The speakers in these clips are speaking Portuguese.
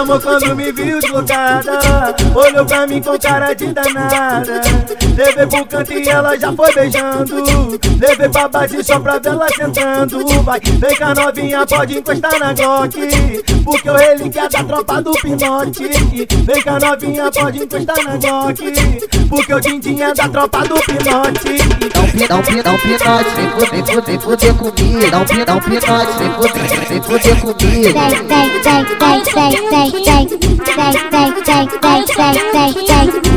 Gamou quando me viu deslocada Olhou pra mim com cara de danada. Levei pro canto e ela já foi beijando. Levei pra base só pra ver ela sentando. Vai, vem cá novinha, pode encostar na Glock. Porque o relíquia da tropa do pinote. Vem cá novinha, pode encostar na Glock. Porque o din é da tropa do pinote. Dá um, um, dá um pinote, vem fuder, vem fuder, fuder comigo. Dá um, dá um pinote, vem fuder, vem fuder comigo. Vem, vem, vem, vem, vem, vem,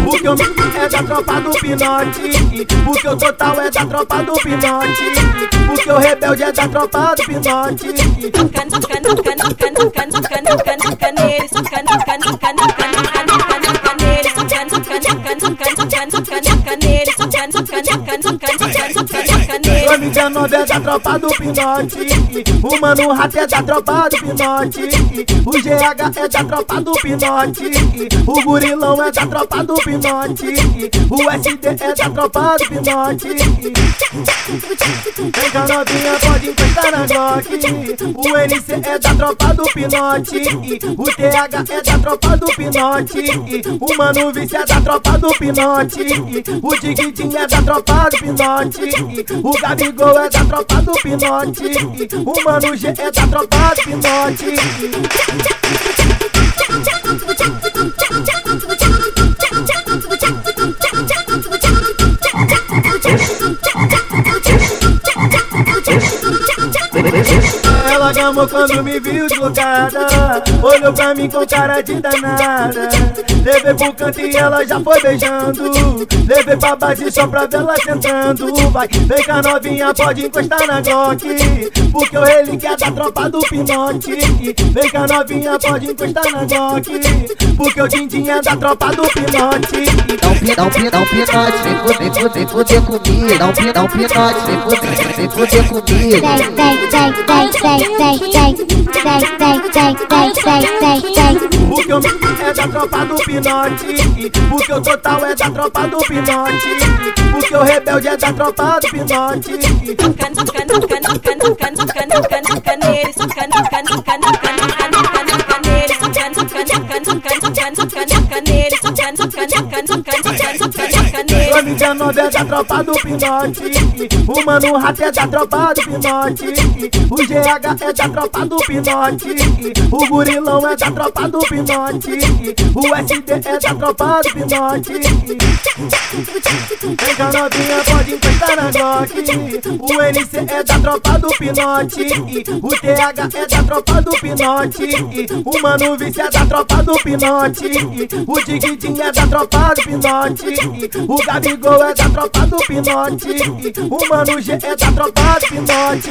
o que eu é da tropa do pinote. O que eu total é da tropa do pinote. O que eu rebelde é da tropa do pinote. Can't M19 é da tropa do pinote. O mano rato é da tropa do pinote. O GH é da tropa do pinote. O gurilão é da tropa do pinote. O SD é da tropa do pinote. Vem cá novinha, pode encostar na Glock. O NC é da tropa do pinote. O TH é da tropa do pinote. O mano vice é da tropa do pinote. O Diguitinho é da tropa do pinote. O Gabigol é da tropa do pinote. O mano G é da tropa do pinote Gamou quando me viu deslocada Olhou pra mim com cara de danada. Levei pro canto e ela já foi beijando. Levei pra base só pra ver ela sentando. Vai, vem cá novinha, pode encostar na Glock. Porque o relíquia é da tropa do pinote. Vem cá novinha, pode encostar na Glock. Porque o din é da tropa do pinote. Dá um, dá um, dá um pinote, vem fuder, vem fuder, vem fuder comigo. Dá um, dá um pinote, vem fuder, vem fuder comigo. Vem, vem, vem, vem, vem, vem, vem, vem, vem, vem, vem, vem, vem, vem Porque o é da tropa do pinote o total é da tropa do pinote. O rebelde é da tropa do pinote O M19 é da tropa do pinote. O mano rato é da tropa do pinote. O GH é da tropa do pinote. O gurilão é da tropa do pinote. O SD é da tropa do pinote. Vem cá novinha, pode encostar na Glock. O NC é da tropa do pinote. O TH é da tropa do pinote. O mano vice é da tropa do pinote. O Diguitinho é da tropa do pinote. O Gabigol é da tropa do pinote. O mano G é da tropa do pinote